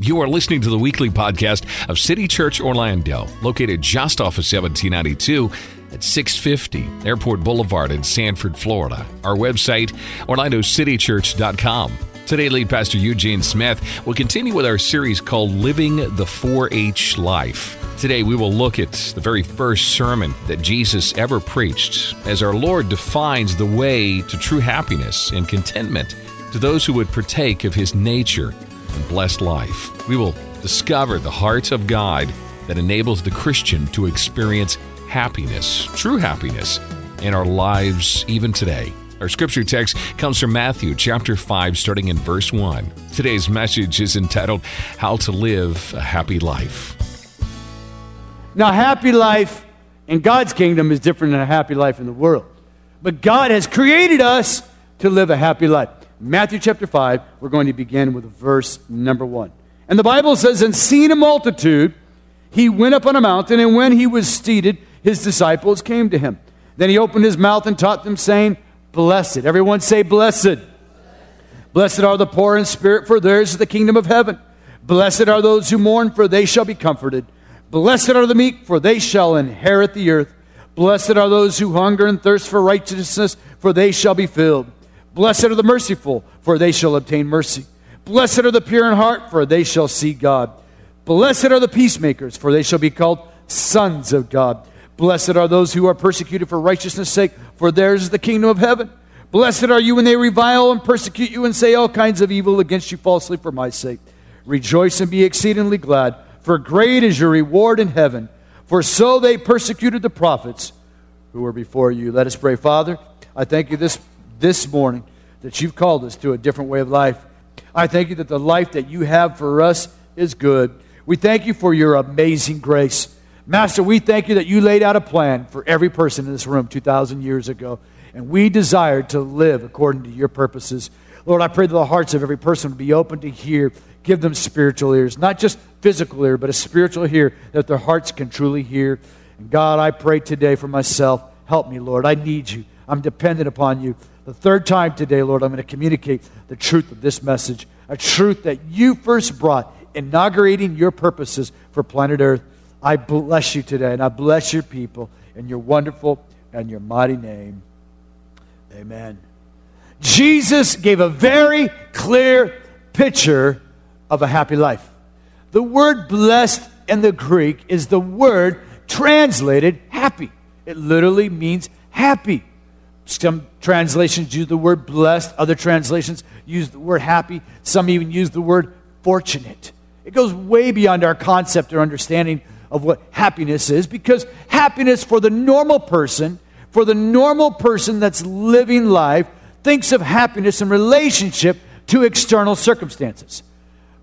You are listening to the weekly podcast of City Church Orlando, located just off of 1792 at 650 Airport Boulevard in Sanford, Florida. Our website, orlandocitychurch.com. Today, lead pastor Eugene Smith will continue with our series called Living the 4 H Life. Today, we will look at the very first sermon that Jesus ever preached as our Lord defines the way to true happiness and contentment to those who would partake of his nature and blessed life. We will discover the heart of God that enables the Christian to experience happiness, true happiness, in our lives even today. Our scripture text comes from Matthew chapter 5, starting in verse 1. Today's message is entitled How to Live a Happy Life. Now, happy life in God's kingdom is different than a happy life in the world. But God has created us to live a happy life. Matthew chapter 5, we're going to begin with verse number 1. And the Bible says, And seeing a multitude, he went up on a mountain, and when he was seated, his disciples came to him. Then he opened his mouth and taught them, saying, Blessed. Everyone say, Blessed. Blessed are the poor in spirit, for theirs is the kingdom of heaven. Blessed are those who mourn, for they shall be comforted. Blessed are the meek, for they shall inherit the earth. Blessed are those who hunger and thirst for righteousness, for they shall be filled. Blessed are the merciful, for they shall obtain mercy. Blessed are the pure in heart, for they shall see God. Blessed are the peacemakers, for they shall be called sons of God. Blessed are those who are persecuted for righteousness' sake, for theirs is the kingdom of heaven. Blessed are you when they revile and persecute you and say all kinds of evil against you falsely for my sake. Rejoice and be exceedingly glad, for great is your reward in heaven. For so they persecuted the prophets who were before you. Let us pray. Father, I thank you this this morning that you've called us to a different way of life. I thank you that the life that you have for us is good. We thank you for your amazing grace. Master, we thank you that you laid out a plan for every person in this room 2,000 years ago, and we desire to live according to your purposes. Lord, I pray that the hearts of every person would be open to hear. Give them spiritual ears, not just physical ear, but a spiritual ear that their hearts can truly hear. And God, I pray today for myself. Help me, Lord. I need you. I'm dependent upon you. The third time today, Lord, I'm going to communicate the truth of this message, a truth that you first brought, inaugurating your purposes for planet Earth. I bless you today, and I bless your people in your wonderful and your mighty name. Amen. Jesus gave a very clear picture of a happy life. The word blessed in the Greek is the word translated happy. It literally means happy. Some translations use the word blessed, other translations use the word happy, some even use the word fortunate. It goes way beyond our concept or understanding of what happiness is because happiness for the normal person, for the normal person that's living life, thinks of happiness in relationship to external circumstances.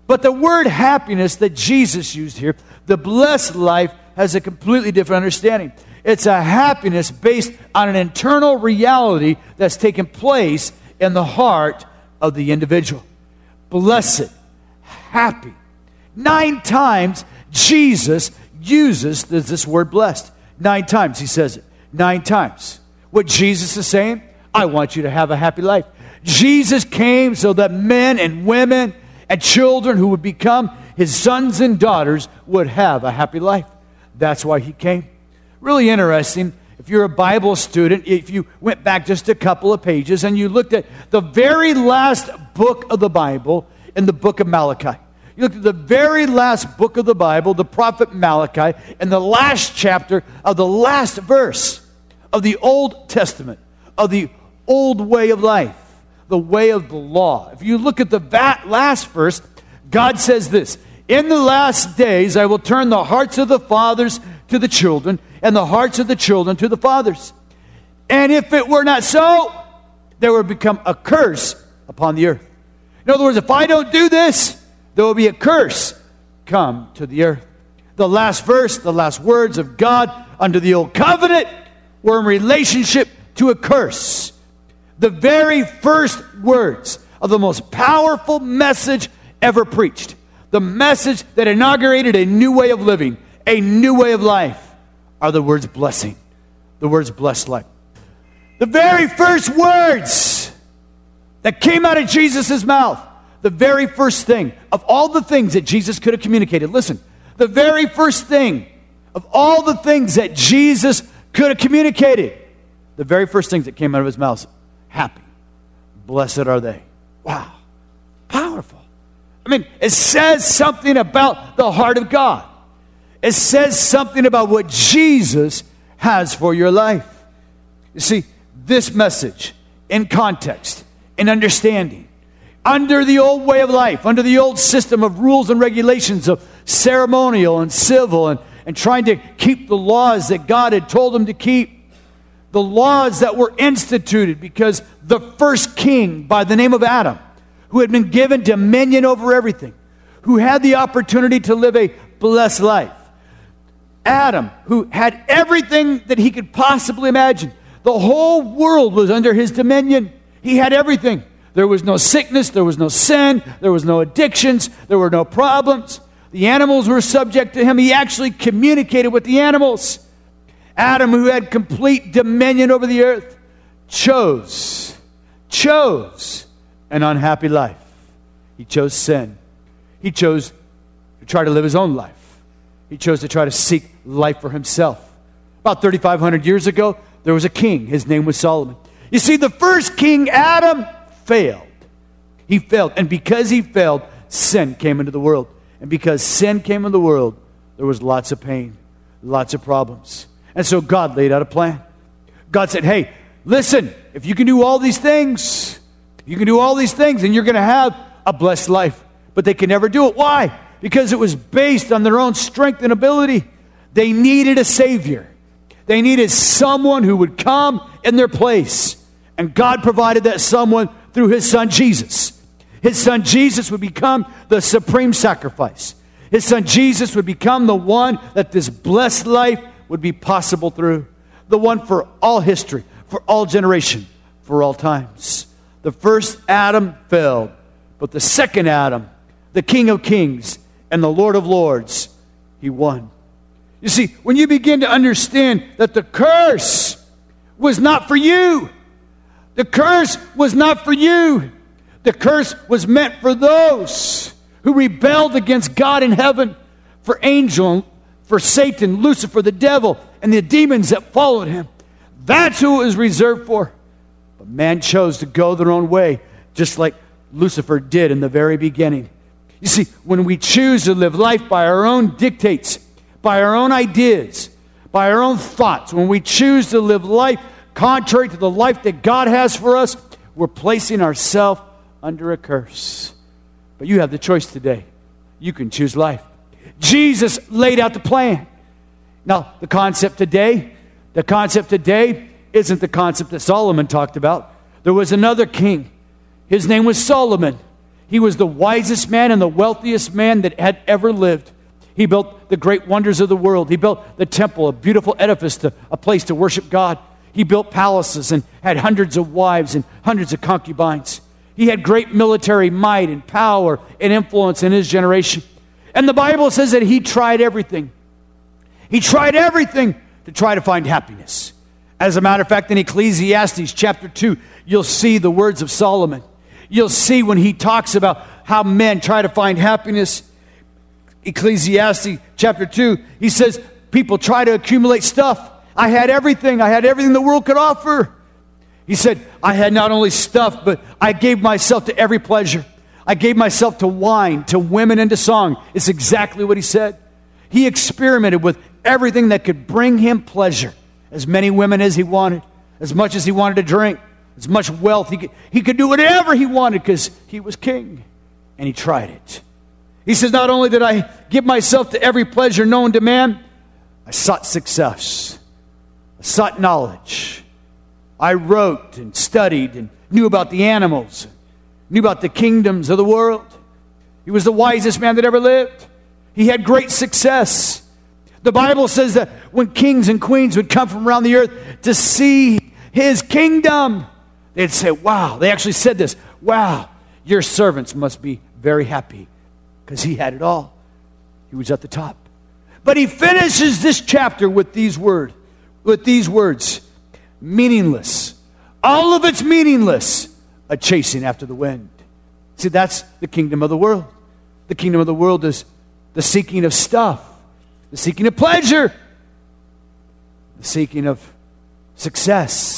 But the word happiness that Jesus used here, the blessed life, has a completely different understanding. It's a happiness based on an internal reality that's taken place in the heart of the individual. Blessed, happy. Nine times Jesus uses this, this word blessed. Nine times he says it. Nine times. What Jesus is saying, I want you to have a happy life. Jesus came so that men and women and children who would become his sons and daughters would have a happy life. That's why he came. Really interesting. If you're a Bible student, if you went back just a couple of pages and you looked at the very last book of the Bible in the book of Malachi, you looked at the very last book of the Bible, the prophet Malachi, and the last chapter of the last verse of the Old Testament, of the old way of life, the way of the law. If you look at the last verse, God says this In the last days, I will turn the hearts of the fathers to the children, and the hearts of the children to the fathers. And if it were not so, there would become a curse upon the earth. In other words, if I don't do this, there will be a curse come to the earth. The last verse, the last words of God under the old covenant were in relationship to a curse. The very first words of the most powerful message ever preached. The message that inaugurated a new way of living a new way of life are the words blessing, the words blessed life. The very first words that came out of Jesus' mouth, the very first thing of all the things that Jesus could have communicated, listen, the very first thing of all the things that Jesus could have communicated, the very first things that came out of his mouth happy, blessed are they. Wow, powerful. I mean, it says something about the heart of God. It says something about what Jesus has for your life. You see, this message in context, in understanding, under the old way of life, under the old system of rules and regulations of ceremonial and civil, and, and trying to keep the laws that God had told them to keep, the laws that were instituted because the first king by the name of Adam, who had been given dominion over everything, who had the opportunity to live a blessed life. Adam, who had everything that he could possibly imagine. The whole world was under his dominion. He had everything. There was no sickness, there was no sin, there was no addictions, there were no problems. The animals were subject to him. He actually communicated with the animals. Adam, who had complete dominion over the earth, chose, chose an unhappy life. He chose sin. He chose to try to live his own life. He chose to try to seek life for himself. About 3,500 years ago, there was a king. His name was Solomon. You see, the first king, Adam, failed. He failed. And because he failed, sin came into the world. And because sin came into the world, there was lots of pain, lots of problems. And so God laid out a plan. God said, Hey, listen, if you can do all these things, you can do all these things, and you're going to have a blessed life. But they can never do it. Why? Because it was based on their own strength and ability. They needed a Savior, they needed someone who would come in their place. And God provided that someone through His Son Jesus. His Son Jesus would become the supreme sacrifice. His Son Jesus would become the one that this blessed life would be possible through. The one for all history, for all generation, for all times. The first Adam fell, but the second Adam, the King of Kings and the Lord of Lords, he won. You see, when you begin to understand that the curse was not for you, the curse was not for you, the curse was meant for those who rebelled against God in heaven, for angel, for Satan, Lucifer, the devil, and the demons that followed him. That's who it was reserved for. But man chose to go their own way, just like Lucifer did in the very beginning. You see, when we choose to live life by our own dictates, by our own ideas, by our own thoughts, when we choose to live life contrary to the life that God has for us, we're placing ourselves under a curse. But you have the choice today. You can choose life. Jesus laid out the plan. Now, the concept today, the concept today isn't the concept that Solomon talked about. There was another king. His name was Solomon. He was the wisest man and the wealthiest man that had ever lived. He built the great wonders of the world. He built the temple, a beautiful edifice, to, a place to worship God. He built palaces and had hundreds of wives and hundreds of concubines. He had great military might and power and influence in his generation. And the Bible says that he tried everything. He tried everything to try to find happiness. As a matter of fact, in Ecclesiastes chapter 2, you'll see the words of Solomon. You'll see when he talks about how men try to find happiness. Ecclesiastes chapter 2, he says, People try to accumulate stuff. I had everything, I had everything the world could offer. He said, I had not only stuff, but I gave myself to every pleasure. I gave myself to wine, to women, and to song. It's exactly what he said. He experimented with everything that could bring him pleasure, as many women as he wanted, as much as he wanted to drink, as much wealth. He could, he could do whatever he wanted because he was king, and he tried it. He says, Not only did I give myself to every pleasure known to man, I sought success, I sought knowledge. I wrote and studied and knew about the animals, knew about the kingdoms of the world. He was the wisest man that ever lived. He had great success. The Bible says that when kings and queens would come from around the earth to see his kingdom, they'd say, Wow. They actually said this Wow, your servants must be very happy because he had it all. He was at the top. But he finishes this chapter with these words, with these words meaningless. All of it's meaningless, a chasing after the wind. See, that's the kingdom of the world. The kingdom of the world is the seeking of stuff, the seeking of pleasure, the seeking of success.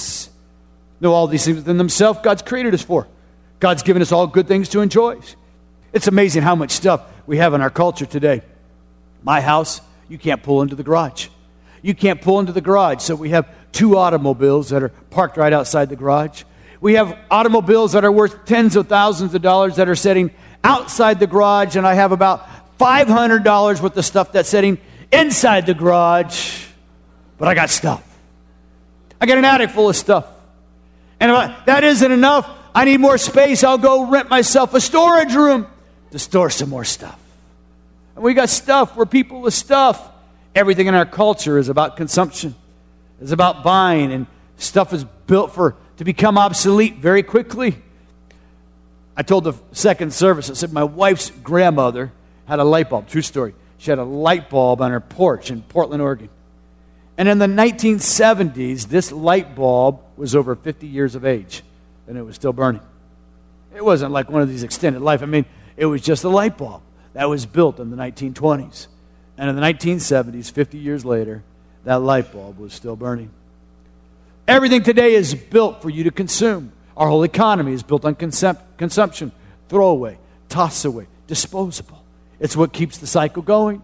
Know all these things within themselves God's created us for. God's given us all good things to enjoy. It's amazing how much stuff we have in our culture today. My house, you can't pull into the garage. You can't pull into the garage, so we have two automobiles that are parked right outside the garage. We have automobiles that are worth tens of thousands of dollars that are sitting outside the garage, and I have about $500 worth of stuff that's sitting inside the garage. But I got stuff. I got an attic full of stuff. And if I, that isn't enough, I need more space. I'll go rent myself a storage room to store some more stuff. And we got stuff. We're people with stuff. Everything in our culture is about consumption, it's about buying, and stuff is built for to become obsolete very quickly. I told the second service, I said, my wife's grandmother had a light bulb. True story. She had a light bulb on her porch in Portland, Oregon. And in the 1970s, this light bulb was over 50 years of age and it was still burning. It wasn't like one of these extended life. I mean, it was just a light bulb that was built in the 1920s. And in the 1970s, 50 years later, that light bulb was still burning. Everything today is built for you to consume. Our whole economy is built on consum- consumption, throwaway, toss away, disposable. It's what keeps the cycle going.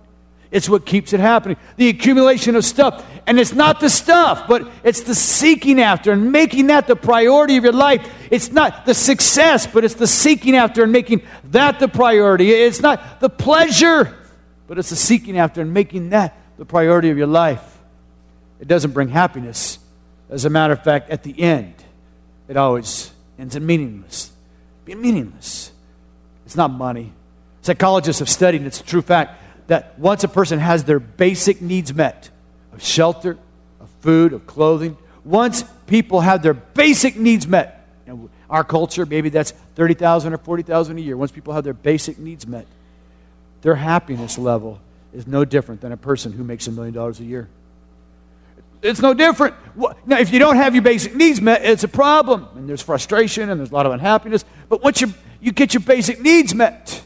It's what keeps it happening. The accumulation of stuff. And it's not the stuff, but it's the seeking after and making that the priority of your life. It's not the success, but it's the seeking after and making that the priority. It's not the pleasure, but it's the seeking after and making that the priority of your life. It doesn't bring happiness. As a matter of fact, at the end, it always ends in meaningless. Being meaningless. It's not money. Psychologists have studied, and it's a true fact, that once a person has their basic needs met of shelter, of food, of clothing, once people have their basic needs met, and our culture, maybe that's 30,000 or 40,000 a year, once people have their basic needs met, their happiness level is no different than a person who makes a million dollars a year. It's no different. Now, if you don't have your basic needs met, it's a problem. And there's frustration and there's a lot of unhappiness. But once you, you get your basic needs met,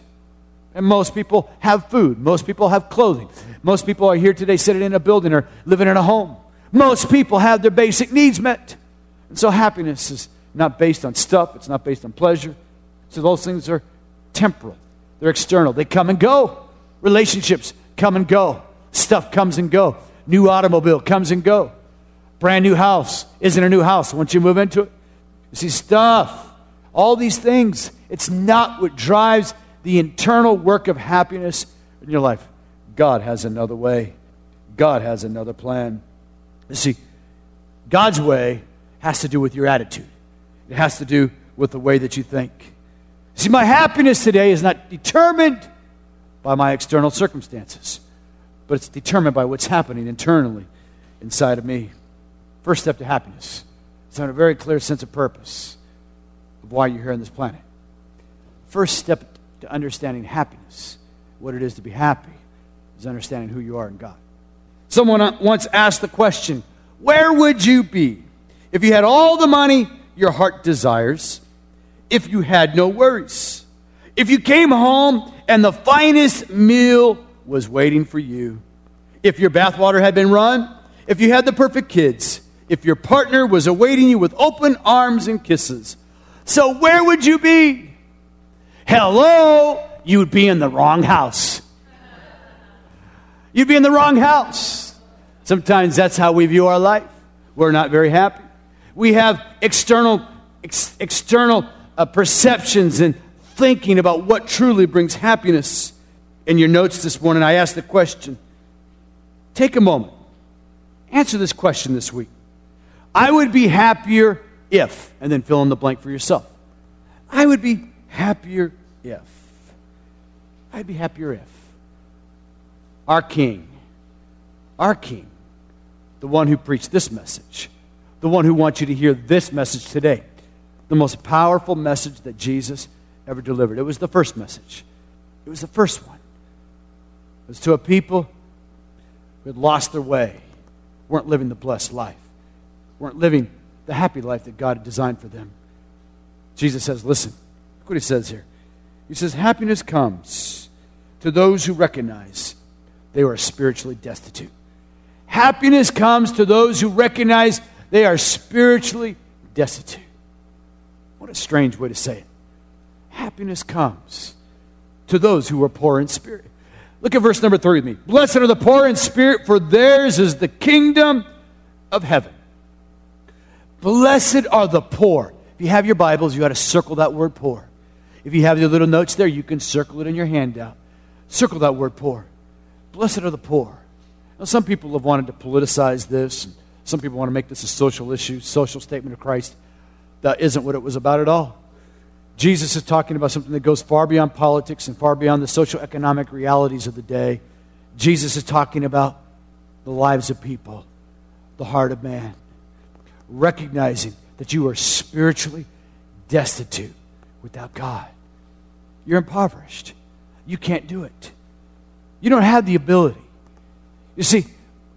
and most people have food, most people have clothing, most people are here today sitting in a building or living in a home. Most people have their basic needs met. And so happiness is not based on stuff, it's not based on pleasure. So those things are temporal, they're external, they come and go. Relationships come and go, stuff comes and go. New automobile comes and go. Brand new house isn't a new house once you move into it. You see, stuff, all these things, it's not what drives the internal work of happiness in your life. God has another way, God has another plan. You see, God's way has to do with your attitude, it has to do with the way that you think. See, my happiness today is not determined by my external circumstances but it's determined by what's happening internally inside of me. First step to happiness is having a very clear sense of purpose of why you're here on this planet. First step to understanding happiness, what it is to be happy, is understanding who you are in God. Someone uh, once asked the question, Where would you be if you had all the money your heart desires, if you had no worries? If you came home and the finest meal was waiting for you. If your bathwater had been run, if you had the perfect kids, if your partner was awaiting you with open arms and kisses. So, where would you be? Hello, you would be in the wrong house. You'd be in the wrong house. Sometimes that's how we view our life. We're not very happy. We have external, ex- external uh, perceptions and thinking about what truly brings happiness in your notes this morning, I asked the question take a moment, answer this question this week. I would be happier if, and then fill in the blank for yourself. I would be happier if. I'd be happier if. Our King, our King, the one who preached this message, the one who wants you to hear this message today, the most powerful message that Jesus ever delivered. It was the first message, it was the first one It was to a people who had lost their way, weren't living the blessed life, weren't living the happy life that God had designed for them. Jesus says, Listen, look what he says here. He says, Happiness comes to those who recognize they are spiritually destitute. Happiness comes to those who recognize they are spiritually destitute. What a strange way to say it. Happiness comes to those who are poor in spirit. Look at verse number three with me. Blessed are the poor in spirit, for theirs is the kingdom of heaven. Blessed are the poor. If you have your Bibles, you got to circle that word poor. If you have your little notes there, you can circle it in your handout. Circle that word poor. Blessed are the poor. Now, some people have wanted to politicize this. Some people want to make this a social issue, social statement of Christ. That isn't what it was about at all. Jesus is talking about something that goes far beyond politics and far beyond the social economic realities of the day. Jesus is talking about the lives of people, the heart of man, recognizing that you are spiritually destitute without God. You're impoverished. You can't do it. You don't have the ability. You see,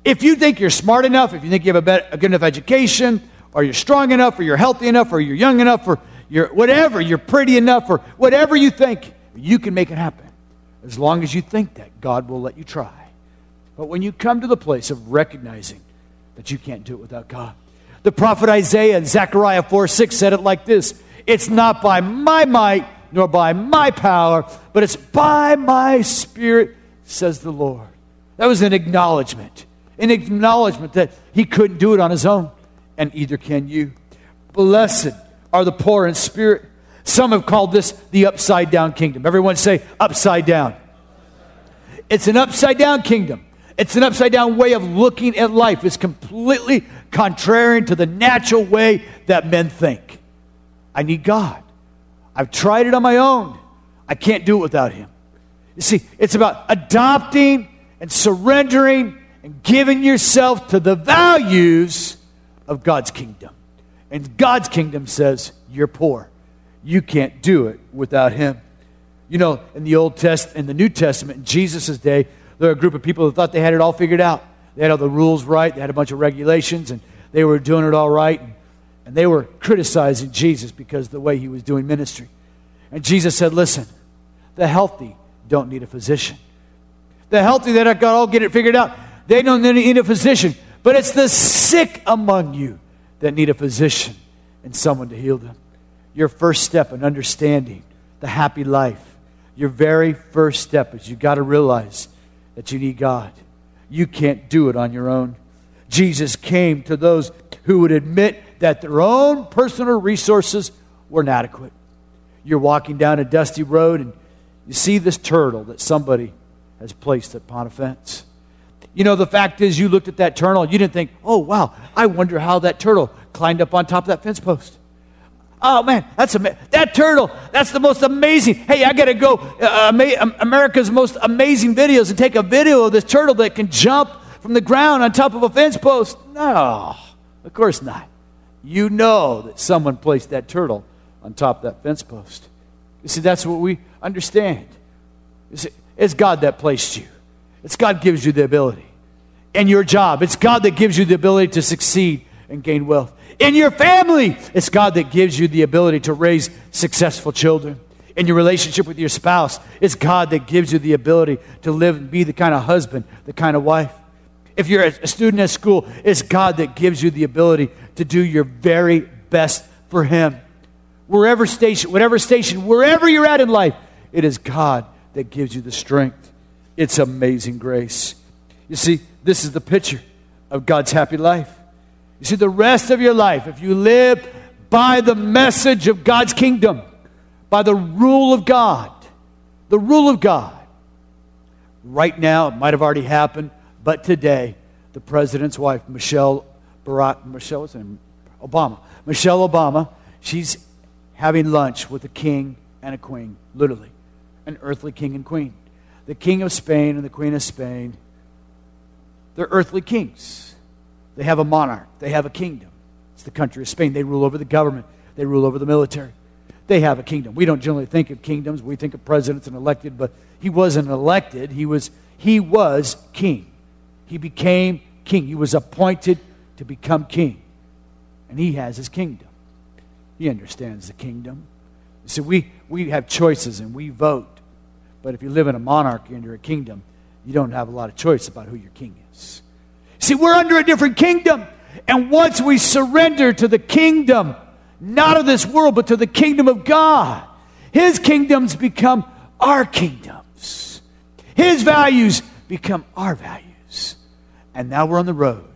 if you think you're smart enough, if you think you have a, better, a good enough education, or you're strong enough, or you're healthy enough, or you're young enough, or you're whatever, you're pretty enough, or whatever you think, you can make it happen. As long as you think that, God will let you try. But when you come to the place of recognizing that you can't do it without God, the prophet Isaiah in Zechariah 4 6 said it like this It's not by my might nor by my power, but it's by my spirit, says the Lord. That was an acknowledgement, an acknowledgement that he couldn't do it on his own, and either can you. Blessed are the poor in spirit. Some have called this the upside down kingdom. Everyone say upside down. It's an upside down kingdom. It's an upside down way of looking at life. It's completely contrary to the natural way that men think. I need God. I've tried it on my own. I can't do it without Him. You see, it's about adopting and surrendering and giving yourself to the values of God's kingdom. And God's kingdom says, You're poor. You can't do it without Him. You know, in the Old Testament, in the New Testament, in Jesus' day, there were a group of people who thought they had it all figured out. They had all the rules right, they had a bunch of regulations, and they were doing it all right. And, and they were criticizing Jesus because of the way he was doing ministry. And Jesus said, Listen, the healthy don't need a physician. The healthy that got all get it figured out, they don't need a physician. But it's the sick among you that need a physician and someone to heal them. Your first step in understanding the happy life, your very first step is you got to realize that you need God. You can't do it on your own. Jesus came to those who would admit that their own personal resources were inadequate. You're walking down a dusty road and you see this turtle that somebody has placed upon a fence. You know, the fact is, you looked at that turtle and you didn't think, oh, wow, I wonder how that turtle climbed up on top of that fence post. Oh, man, that's ama- that turtle, that's the most amazing. Hey, I got to go uh, ama- America's most amazing videos and take a video of this turtle that can jump from the ground on top of a fence post. No, of course not. You know that someone placed that turtle on top of that fence post. You see, that's what we understand. See, it's God that placed you. It's God gives you the ability. In your job, it's God that gives you the ability to succeed and gain wealth. In your family, it's God that gives you the ability to raise successful children. In your relationship with your spouse, it's God that gives you the ability to live and be the kind of husband, the kind of wife. If you're a student at school, it's God that gives you the ability to do your very best for Him. Wherever station, whatever station, wherever you're at in life, it is God that gives you the strength. It's amazing grace. You see, this is the picture of God's happy life. You see, the rest of your life, if you live by the message of God's kingdom, by the rule of God, the rule of God, right now, it might have already happened, but today, the president's wife, Michelle Barack, Michelle, what's her name? Obama, Michelle Obama, she's having lunch with a king and a queen, literally, an earthly king and queen the king of Spain and the queen of Spain, they're earthly kings. They have a monarch, they have a kingdom. It's the country of Spain. They rule over the government, they rule over the military. They have a kingdom. We don't generally think of kingdoms, we think of presidents and elected, but he wasn't elected, he was, he was king. He became king. He was appointed to become king. And he has his kingdom. He understands the kingdom. See, we, we have choices and we vote. But if you live in a monarchy you're a kingdom, you don't have a lot of choice about who your king is. See, we're under a different kingdom. And once we surrender to the kingdom, not of this world, but to the kingdom of God, his kingdoms become our kingdoms. His values become our values. And now we're on the road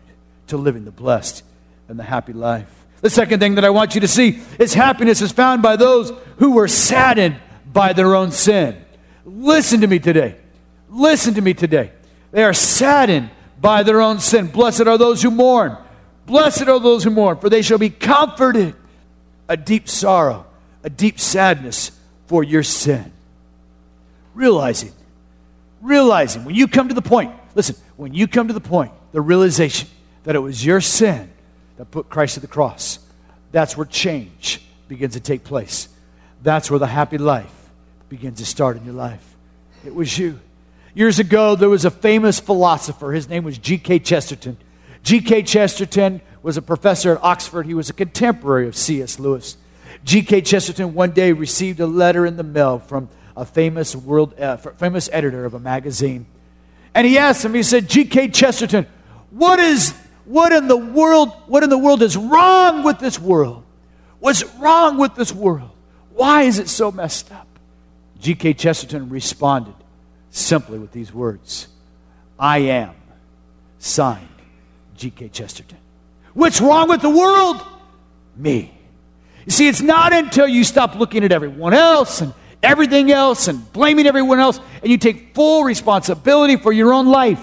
to living the blessed and the happy life. The second thing that I want you to see is happiness is found by those who were saddened by their own sin. Listen to me today. Listen to me today. They are saddened by their own sin. Blessed are those who mourn. Blessed are those who mourn, for they shall be comforted. A deep sorrow, a deep sadness for your sin. Realizing, realizing, when you come to the point, listen, when you come to the point, the realization that it was your sin that put Christ at the cross, that's where change begins to take place. That's where the happy life begins to start in your life. It was you. Years ago, there was a famous philosopher. His name was G.K. Chesterton. G.K. Chesterton was a professor at Oxford. He was a contemporary of C.S. Lewis. G.K. Chesterton one day received a letter in the mail from a famous world, uh, famous editor of a magazine, and he asked him. He said, "G.K. Chesterton, what is what in the world? What in the world is wrong with this world? What's wrong with this world? Why is it so messed up?" G.K. Chesterton responded simply with these words: "I am." Signed, G.K. Chesterton. What's wrong with the world? Me. You see, it's not until you stop looking at everyone else and everything else and blaming everyone else and you take full responsibility for your own life,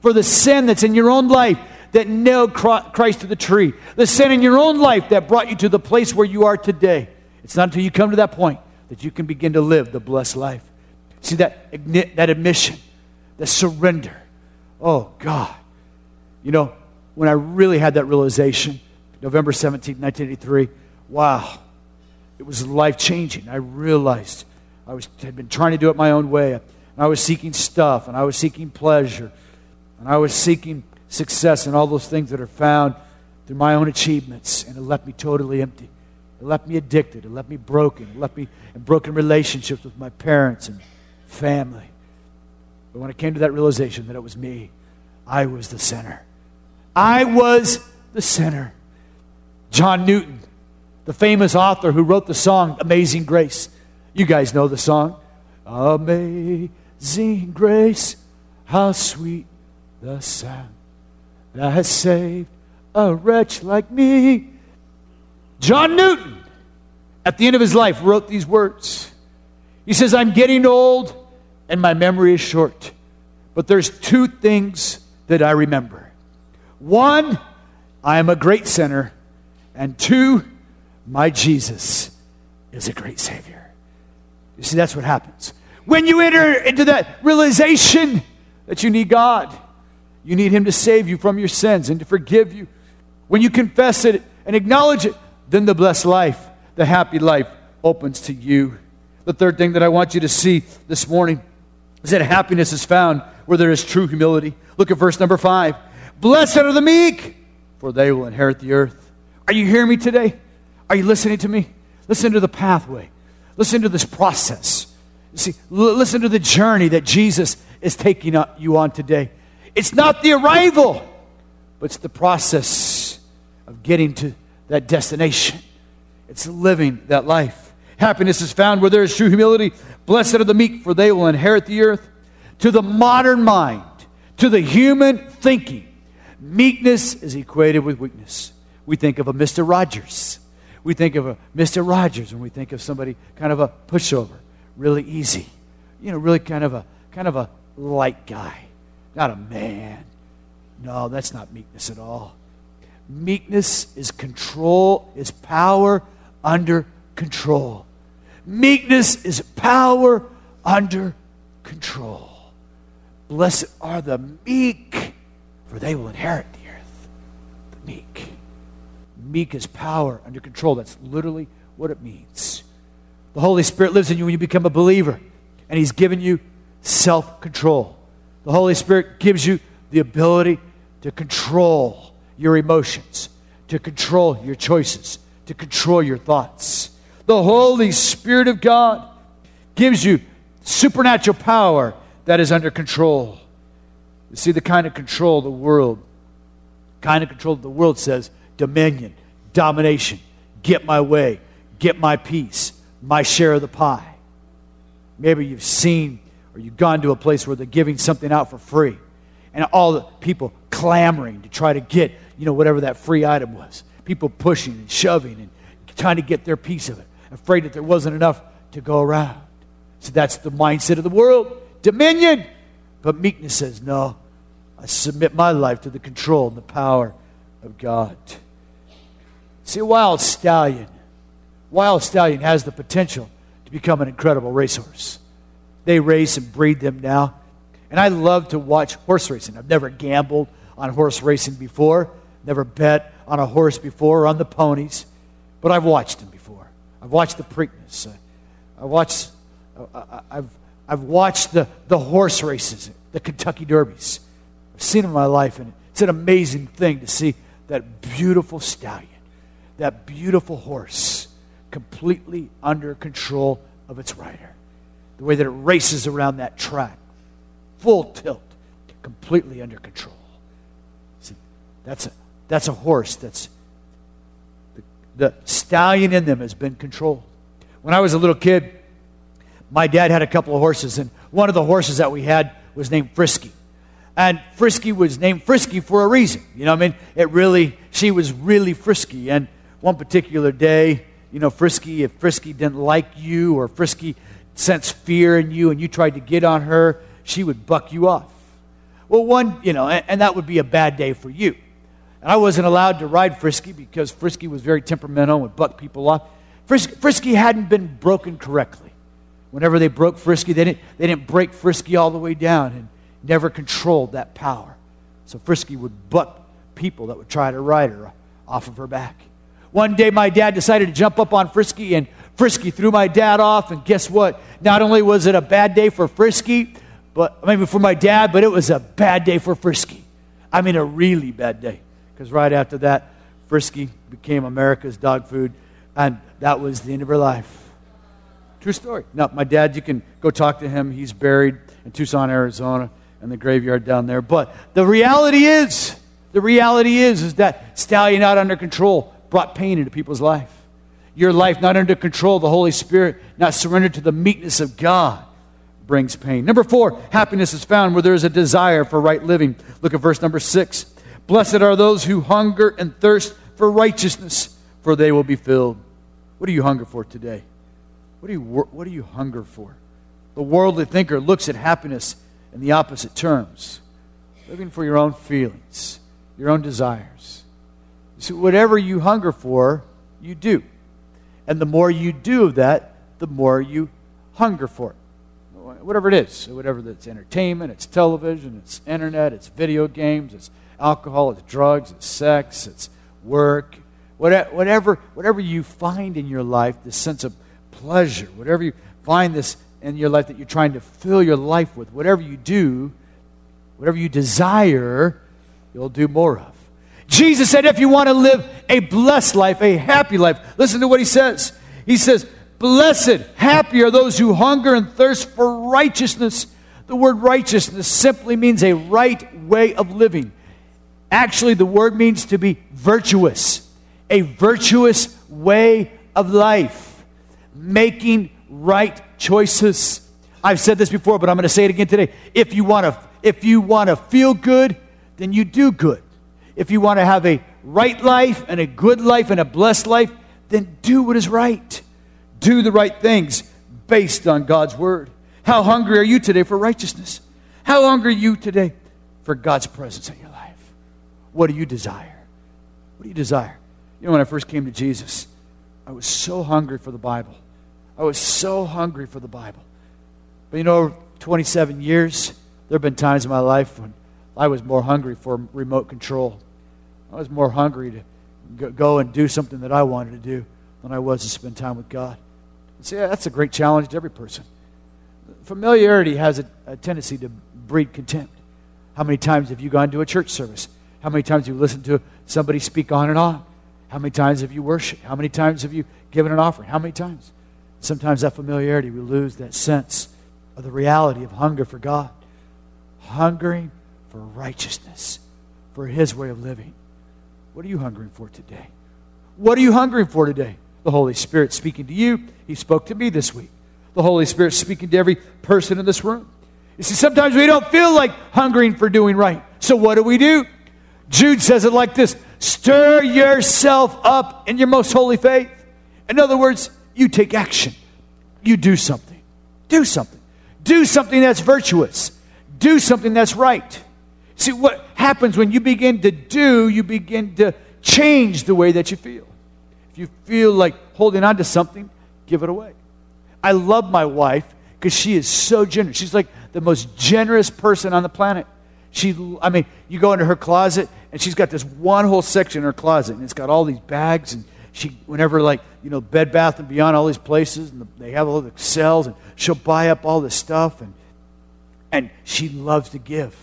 for the sin that's in your own life that nailed Christ to the tree, the sin in your own life that brought you to the place where you are today. It's not until you come to that point that you can begin to live the blessed life. See that, that admission, that surrender. Oh, God. You know, when I really had that realization, November 17, 1983, wow, it was life changing. I realized I was, had been trying to do it my own way. And I was seeking stuff, and I was seeking pleasure, and I was seeking success and all those things that are found through my own achievements, and it left me totally empty. It left me addicted. It left me broken. It left me in broken relationships with my parents and family. But when I came to that realization that it was me, I was the sinner. I was the sinner. John Newton, the famous author who wrote the song Amazing Grace. You guys know the song. Amazing grace, how sweet the sound that has saved a wretch like me. John Newton, at the end of his life, wrote these words. He says, I'm getting old and my memory is short, but there's two things that I remember. One, I am a great sinner, and two, my Jesus is a great Savior. You see, that's what happens. When you enter into that realization that you need God, you need Him to save you from your sins and to forgive you. When you confess it and acknowledge it, then the blessed life, the happy life, opens to you. The third thing that I want you to see this morning is that happiness is found where there is true humility. Look at verse number five. Blessed are the meek, for they will inherit the earth. Are you hearing me today? Are you listening to me? Listen to the pathway. Listen to this process. See, l- listen to the journey that Jesus is taking you on today. It's not the arrival, but it's the process of getting to that destination. It's living that life. Happiness is found where there is true humility. Blessed are the meek, for they will inherit the earth. To the modern mind, to the human thinking, meekness is equated with weakness. We think of a Mr. Rogers we think of a Mr. Rogers when we think of somebody kind of a pushover, really easy. You know, really kind of a kind of a light guy, not a man. No, that's not meekness at all. Meekness is control, is power under control. Meekness is power under control. Blessed are the meek, for they will inherit the earth. The meek meek is power under control. That's literally what it means. The Holy Spirit lives in you when you become a believer, and He's given you self control. The Holy Spirit gives you the ability to control your emotions, to control your choices, to control your thoughts. The Holy Spirit of God gives you supernatural power that is under control. You see, the kind of control the world, kind of control the world says dominion, domination, get my way, get my piece, my share of the pie. Maybe you've seen or you've gone to a place where they're giving something out for free and all the people clamoring to try to get, you know, whatever that free item was. People pushing and shoving and trying to get their piece of it, afraid that there wasn't enough to go around. So that's the mindset of the world dominion. But meekness says, no, I submit my life to the control and the power of God. See, a wild stallion, wild stallion has the potential to become an incredible racehorse. They race and breed them now. And I love to watch horse racing. I've never gambled on horse racing before, never bet on a horse before or on the ponies, but I've watched them before. I've watched the Preakness. I watched, I've, I've watched the, the horse races, the Kentucky Derbies. I've seen them in my life, and it's an amazing thing to see that beautiful stallion, that beautiful horse, completely under control of its rider. The way that it races around that track, full tilt, completely under control. See, that's a, that's a horse that's the, the stallion in them has been controlled. When I was a little kid, my dad had a couple of horses, and one of the horses that we had was named Frisky. And Frisky was named Frisky for a reason. You know I mean? It really, she was really frisky. And one particular day, you know, Frisky, if Frisky didn't like you or Frisky sensed fear in you and you tried to get on her, she would buck you off. Well, one, you know, and, and that would be a bad day for you. And I wasn't allowed to ride Frisky because Frisky was very temperamental and would buck people off. Frisky, Frisky hadn't been broken correctly. Whenever they broke Frisky, they didn't, they didn't break Frisky all the way down and never controlled that power. So Frisky would buck people that would try to ride her off of her back. One day, my dad decided to jump up on Frisky, and Frisky threw my dad off. And guess what? Not only was it a bad day for Frisky, but maybe for my dad, but it was a bad day for Frisky. I mean, a really bad day. Because right after that, Frisky became America's dog food, and that was the end of her life. True story. Now, my dad, you can go talk to him. He's buried in Tucson, Arizona, in the graveyard down there. But the reality is, the reality is, is that stallion not under control brought pain into people's life. Your life not under control, of the Holy Spirit not surrendered to the meekness of God brings pain. Number four, happiness is found where there is a desire for right living. Look at verse number six. Blessed are those who hunger and thirst for righteousness, for they will be filled. What do you hunger for today? What do you, what do you hunger for? The worldly thinker looks at happiness in the opposite terms living for your own feelings, your own desires. So, whatever you hunger for, you do. And the more you do that, the more you hunger for it. Whatever it is, whatever it's entertainment, it's television, it's internet, it's video games, it's alcohol, it's drugs, it's sex, it's work, whatever, whatever you find in your life, this sense of pleasure, whatever you find this in your life that you're trying to fill your life with, whatever you do, whatever you desire, you'll do more of. Jesus said, if you want to live a blessed life, a happy life, listen to what he says. He says, Blessed, happy are those who hunger and thirst for righteousness. The word righteousness simply means a right way of living. Actually, the word means to be virtuous, a virtuous way of life making right choices. I've said this before, but I'm going to say it again today. If you want to if you want to feel good, then you do good. If you want to have a right life and a good life and a blessed life, then do what is right. Do the right things based on God's word. How hungry are you today for righteousness? How hungry are you today for God's presence in your life? What do you desire? What do you desire? You know, when I first came to Jesus, I was so hungry for the Bible. I was so hungry for the Bible. But you know, 27 years, there have been times in my life when I was more hungry for remote control. I was more hungry to go and do something that I wanted to do than I was to spend time with God. See, that's a great challenge to every person. Familiarity has a, a tendency to breed contempt. How many times have you gone to a church service? How many times have you listened to somebody speak on and on? How many times have you worshiped? How many times have you given an offering? How many times? Sometimes that familiarity, we lose that sense of the reality of hunger for God, hungering for righteousness, for His way of living. What are you hungering for today? What are you hungering for today? The Holy Spirit speaking to you. He spoke to me this week. The Holy Spirit speaking to every person in this room. You see, sometimes we don't feel like hungering for doing right. So what do we do? Jude says it like this Stir yourself up in your most holy faith. In other words, you take action. You do something. Do something. Do something that's virtuous. Do something that's right. See, what happens when you begin to do, you begin to change the way that you feel. If you feel like holding on to something, give it away. I love my wife because she is so generous. She's like the most generous person on the planet. She, I mean, you go into her closet and she's got this one whole section in her closet and it's got all these bags and she, whenever like, you know, Bed Bath and Beyond, all these places, and they have all the sales and she'll buy up all this stuff and, and she loves to give.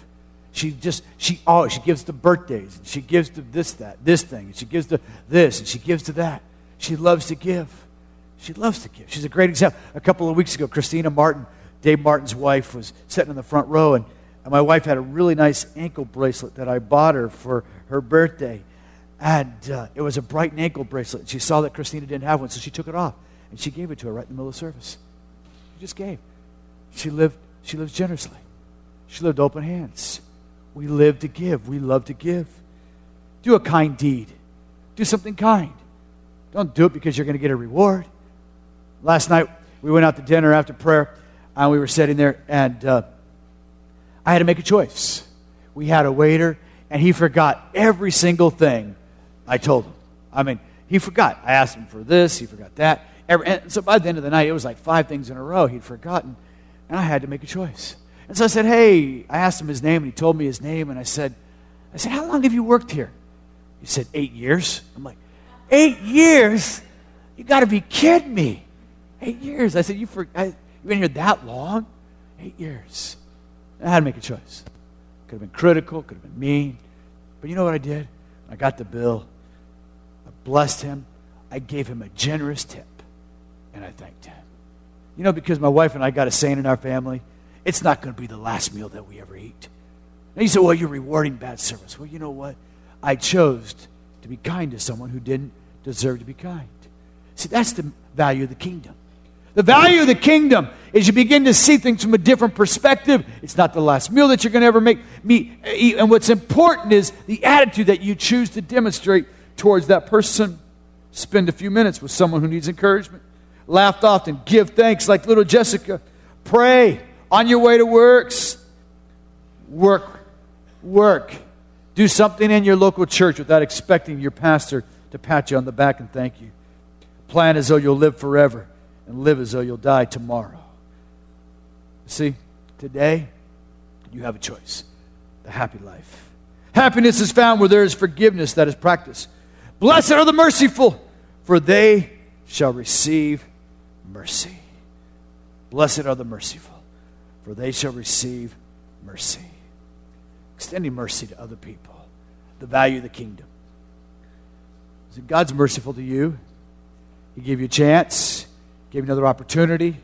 She just, she, oh, she gives to birthdays, and she gives to this, that, this thing, and she gives to this, and she gives to that. She loves to give. She loves to give. She's a great example. A couple of weeks ago, Christina Martin, Dave Martin's wife, was sitting in the front row, and, and my wife had a really nice ankle bracelet that I bought her for her birthday. And uh, it was a bright ankle bracelet. She saw that Christina didn't have one, so she took it off, and she gave it to her right in the middle of service. She just gave. She lived, she lived generously. She lived open hands. We live to give. We love to give. Do a kind deed. Do something kind. Don't do it because you're going to get a reward. Last night, we went out to dinner after prayer, and we were sitting there, and uh, I had to make a choice. We had a waiter, and he forgot every single thing I told him. I mean, he forgot. I asked him for this, he forgot that. And so by the end of the night, it was like five things in a row he'd forgotten, and I had to make a choice. And so I said, Hey, I asked him his name, and he told me his name, and I said, I said, How long have you worked here? He said, Eight years. I'm like, Eight years? You got to be kidding me. Eight years. I said, You for, I, You've been here that long? Eight years. I had to make a choice. Could have been critical, could have been mean. But you know what I did? I got the bill. I blessed him. I gave him a generous tip. And I thanked him. You know, because my wife and I got a saying in our family it's not going to be the last meal that we ever eat. And you say, well, you're rewarding bad service. Well, you know what? I chose to be kind to someone who didn't deserve to be kind. See, that's the value of the kingdom. The value of the kingdom is you begin to see things from a different perspective. It's not the last meal that you're going to ever make me eat. And what's important is the attitude that you choose to demonstrate towards that person. Spend a few minutes with someone who needs encouragement. Laugh often. Give thanks like little Jessica. Pray. On your way to works, work, work. Do something in your local church without expecting your pastor to pat you on the back and thank you. Plan as though you'll live forever and live as though you'll die tomorrow. See, today you have a choice the happy life. Happiness is found where there is forgiveness that is practiced. Blessed are the merciful, for they shall receive mercy. Blessed are the merciful for they shall receive mercy. Extending mercy to other people, the value of the kingdom. So God's merciful to you. He gave you a chance, gave you another opportunity.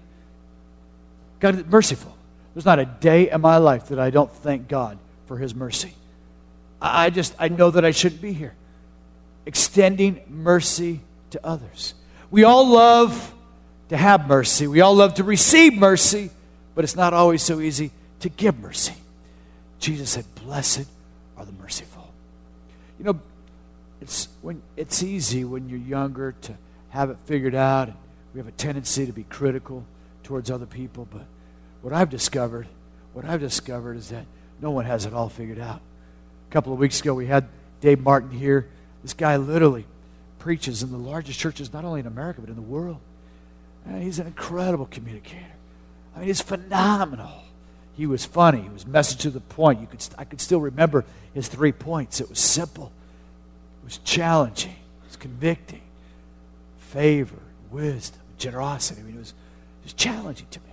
God is merciful. There's not a day in my life that I don't thank God for His mercy. I just, I know that I shouldn't be here. Extending mercy to others. We all love to have mercy, we all love to receive mercy but it's not always so easy to give mercy. Jesus said, Blessed are the merciful. You know, it's, when, it's easy when you're younger to have it figured out. And we have a tendency to be critical towards other people. But what I've discovered, what I've discovered is that no one has it all figured out. A couple of weeks ago, we had Dave Martin here. This guy literally preaches in the largest churches, not only in America, but in the world. And he's an incredible communicator. I mean, it's phenomenal. He was funny. He was message to the point. You could, I could still remember his three points. It was simple. It was challenging. It was convicting. Favor, wisdom, generosity. I mean, it was, it was challenging to me.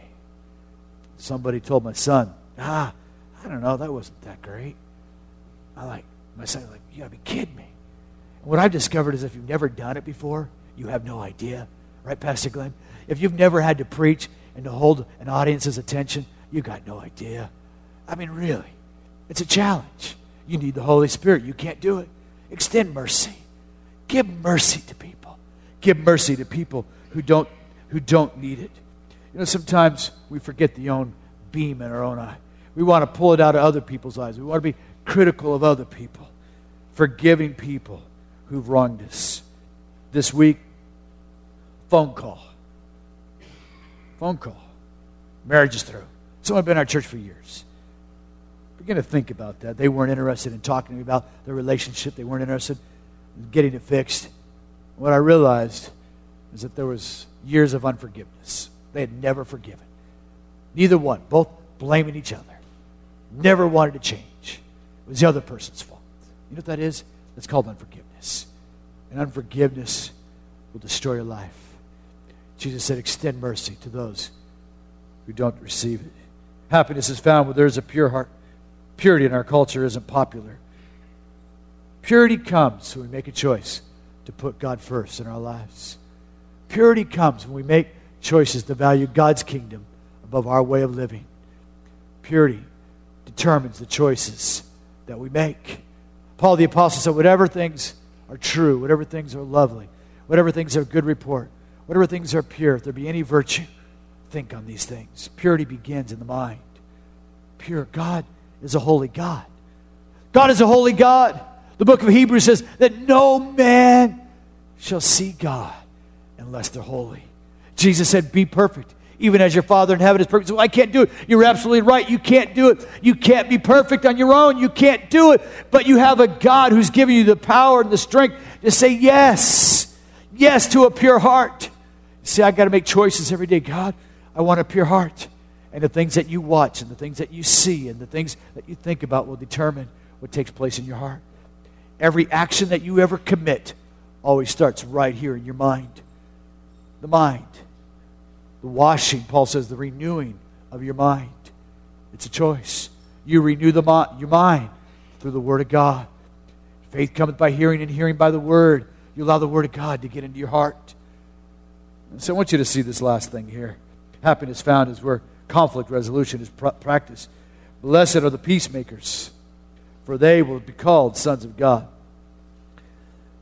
Somebody told my son, ah, I don't know, that wasn't that great. I like, my son, like, you gotta be kidding me. What I've discovered is if you've never done it before, you have no idea. Right, Pastor Glenn? If you've never had to preach and to hold an audience's attention, you got no idea. I mean, really, it's a challenge. You need the Holy Spirit. You can't do it. Extend mercy. Give mercy to people. Give mercy to people who don't, who don't need it. You know, sometimes we forget the own beam in our own eye. We want to pull it out of other people's eyes. We want to be critical of other people, forgiving people who've wronged us. This week, phone call. Phone call. Marriage is through. Someone been in our church for years. Begin to think about that. They weren't interested in talking to me about their relationship. They weren't interested in getting it fixed. What I realized is that there was years of unforgiveness. They had never forgiven. Neither one, both blaming each other. Never wanted to change. It was the other person's fault. You know what that is? That's called unforgiveness. And unforgiveness will destroy your life. Jesus said, extend mercy to those who don't receive it. Happiness is found where there's a pure heart. Purity in our culture isn't popular. Purity comes when we make a choice to put God first in our lives. Purity comes when we make choices to value God's kingdom above our way of living. Purity determines the choices that we make. Paul the Apostle said, Whatever things are true, whatever things are lovely, whatever things are good report, whatever things are pure, if there be any virtue, think on these things. Purity begins in the mind. Pure. God is a holy God. God is a holy God. The book of Hebrews says that no man shall see God unless they're holy. Jesus said, Be perfect, even as your Father in heaven is perfect. So I can't do it. You're absolutely right. You can't do it. You can't be perfect on your own. You can't do it. But you have a God who's giving you the power and the strength to say yes, yes to a pure heart. See, I got to make choices every day. God, I want a pure heart. And the things that you watch and the things that you see and the things that you think about will determine what takes place in your heart. Every action that you ever commit always starts right here in your mind. The mind. The washing, Paul says, the renewing of your mind. It's a choice. You renew the your mind through the Word of God. Faith cometh by hearing, and hearing by the Word. You allow the Word of God to get into your heart. So I want you to see this last thing here. Happiness found is where conflict resolution is pr- practiced. Blessed are the peacemakers, for they will be called sons of God.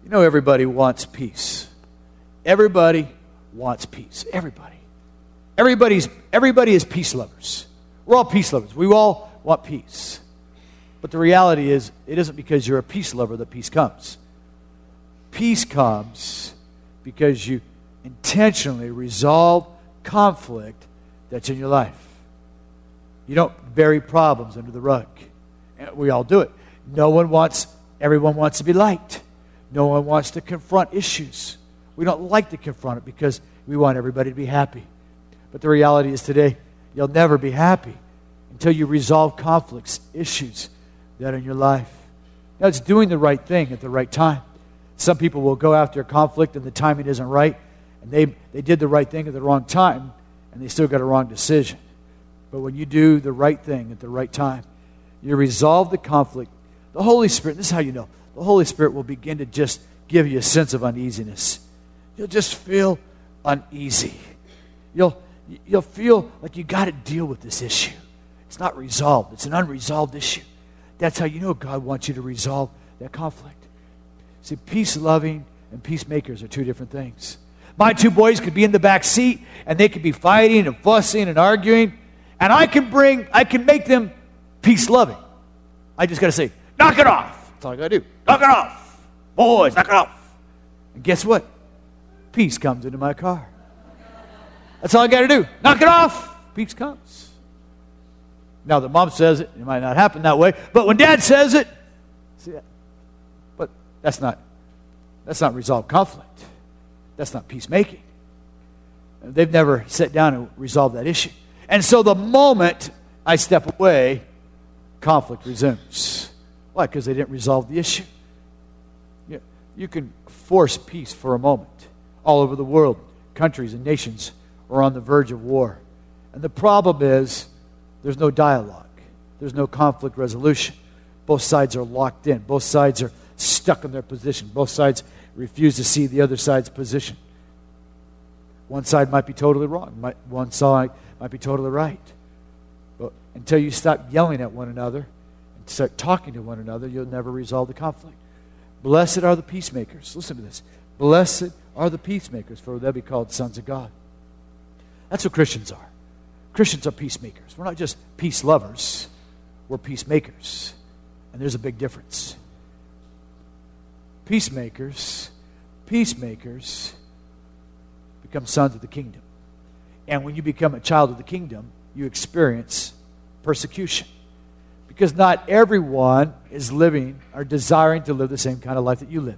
You know, everybody wants peace. Everybody wants peace. Everybody. Everybody's, everybody is peace lovers. We're all peace lovers. We all want peace. But the reality is, it isn't because you're a peace lover that peace comes. Peace comes because you intentionally resolve conflict that's in your life. You don't bury problems under the rug. We all do it. No one wants, everyone wants to be liked. No one wants to confront issues. We don't like to confront it because we want everybody to be happy. But the reality is today, you'll never be happy until you resolve conflicts, issues that are in your life. Now, it's doing the right thing at the right time. Some people will go after a conflict and the timing isn't right, and they, they did the right thing at the wrong time, and they still got a wrong decision. But when you do the right thing at the right time, you resolve the conflict. The Holy Spirit, this is how you know, the Holy Spirit will begin to just give you a sense of uneasiness. You'll just feel uneasy. You'll, you'll feel like you got to deal with this issue. It's not resolved, it's an unresolved issue. That's how you know God wants you to resolve that conflict. See, peace loving and peacemakers are two different things. My two boys could be in the back seat and they could be fighting and fussing and arguing, and I can bring, I can make them peace loving. I just got to say, knock it off. That's all I got to do. Knock it off. Boys, knock it off. And guess what? Peace comes into my car. That's all I got to do. Knock it off. Peace comes. Now, the mom says it, it might not happen that way, but when dad says it, see that? But that's not that's not resolved conflict. That's not peacemaking. They've never sat down and resolved that issue. And so the moment I step away, conflict resumes. Why? Because they didn't resolve the issue. You, you can force peace for a moment. All over the world, countries and nations are on the verge of war. And the problem is there's no dialogue, there's no conflict resolution. Both sides are locked in, both sides are stuck in their position. Both sides refuse to see the other side's position. One side might be totally wrong, might, one side might be totally right. But until you stop yelling at one another and start talking to one another, you'll never resolve the conflict. Blessed are the peacemakers. Listen to this. Blessed are the peacemakers, for they'll be called sons of God. That's what Christians are. Christians are peacemakers. We're not just peace lovers, we're peacemakers. And there's a big difference. Peacemakers, peacemakers become sons of the kingdom. And when you become a child of the kingdom, you experience persecution. Because not everyone is living or desiring to live the same kind of life that you live.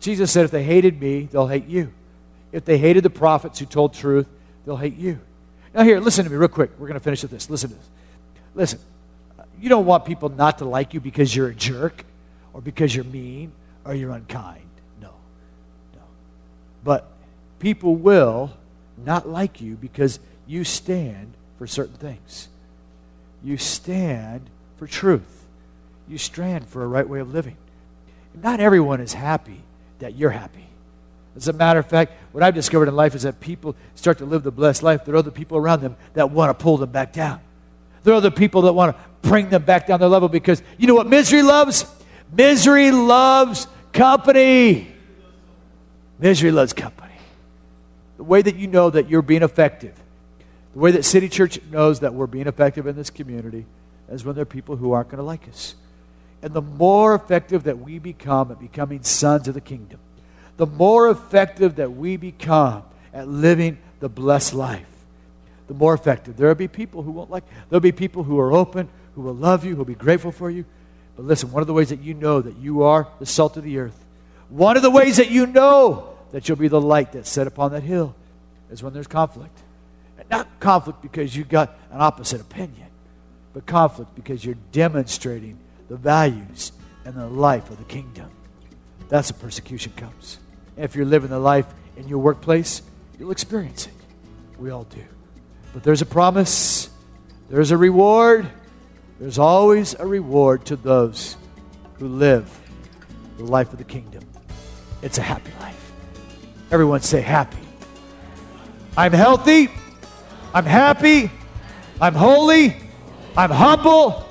Jesus said, if they hated me, they'll hate you. If they hated the prophets who told truth, they'll hate you. Now, here, listen to me real quick. We're going to finish with this. Listen to this. Listen, you don't want people not to like you because you're a jerk or because you're mean or you're unkind. No, no. But people will not like you because you stand for certain things. You stand for truth. You stand for a right way of living. Not everyone is happy that you're happy. As a matter of fact, what I've discovered in life is that people start to live the blessed life. There are other people around them that want to pull them back down. There are other people that want to bring them back down their level because you know what misery loves? Misery loves company. Misery loves company. The way that you know that you're being effective, the way that City Church knows that we're being effective in this community is when there are people who aren't going to like us. And the more effective that we become at becoming sons of the kingdom, the more effective that we become at living the blessed life, the more effective. There will be people who won't like. There'll be people who are open, who will love you, who will be grateful for you. But listen, one of the ways that you know that you are the salt of the earth, one of the ways that you know that you'll be the light that's set upon that hill is when there's conflict. And not conflict because you've got an opposite opinion, but conflict because you're demonstrating the values and the life of the kingdom. That's when persecution comes. And if you're living the life in your workplace, you'll experience it. We all do. But there's a promise, there's a reward. There's always a reward to those who live the life of the kingdom. It's a happy life. Everyone say happy. I'm healthy. I'm happy. I'm holy. I'm humble.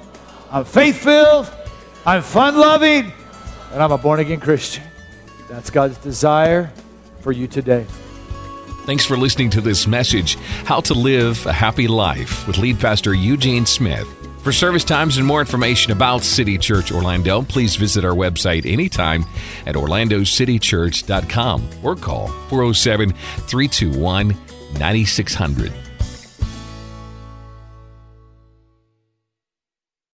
I'm faith filled. I'm fun loving. And I'm a born again Christian. That's God's desire for you today. Thanks for listening to this message How to Live a Happy Life with lead pastor Eugene Smith. For service times and more information about City Church Orlando, please visit our website anytime at orlandocitychurch.com or call 407 321 9600.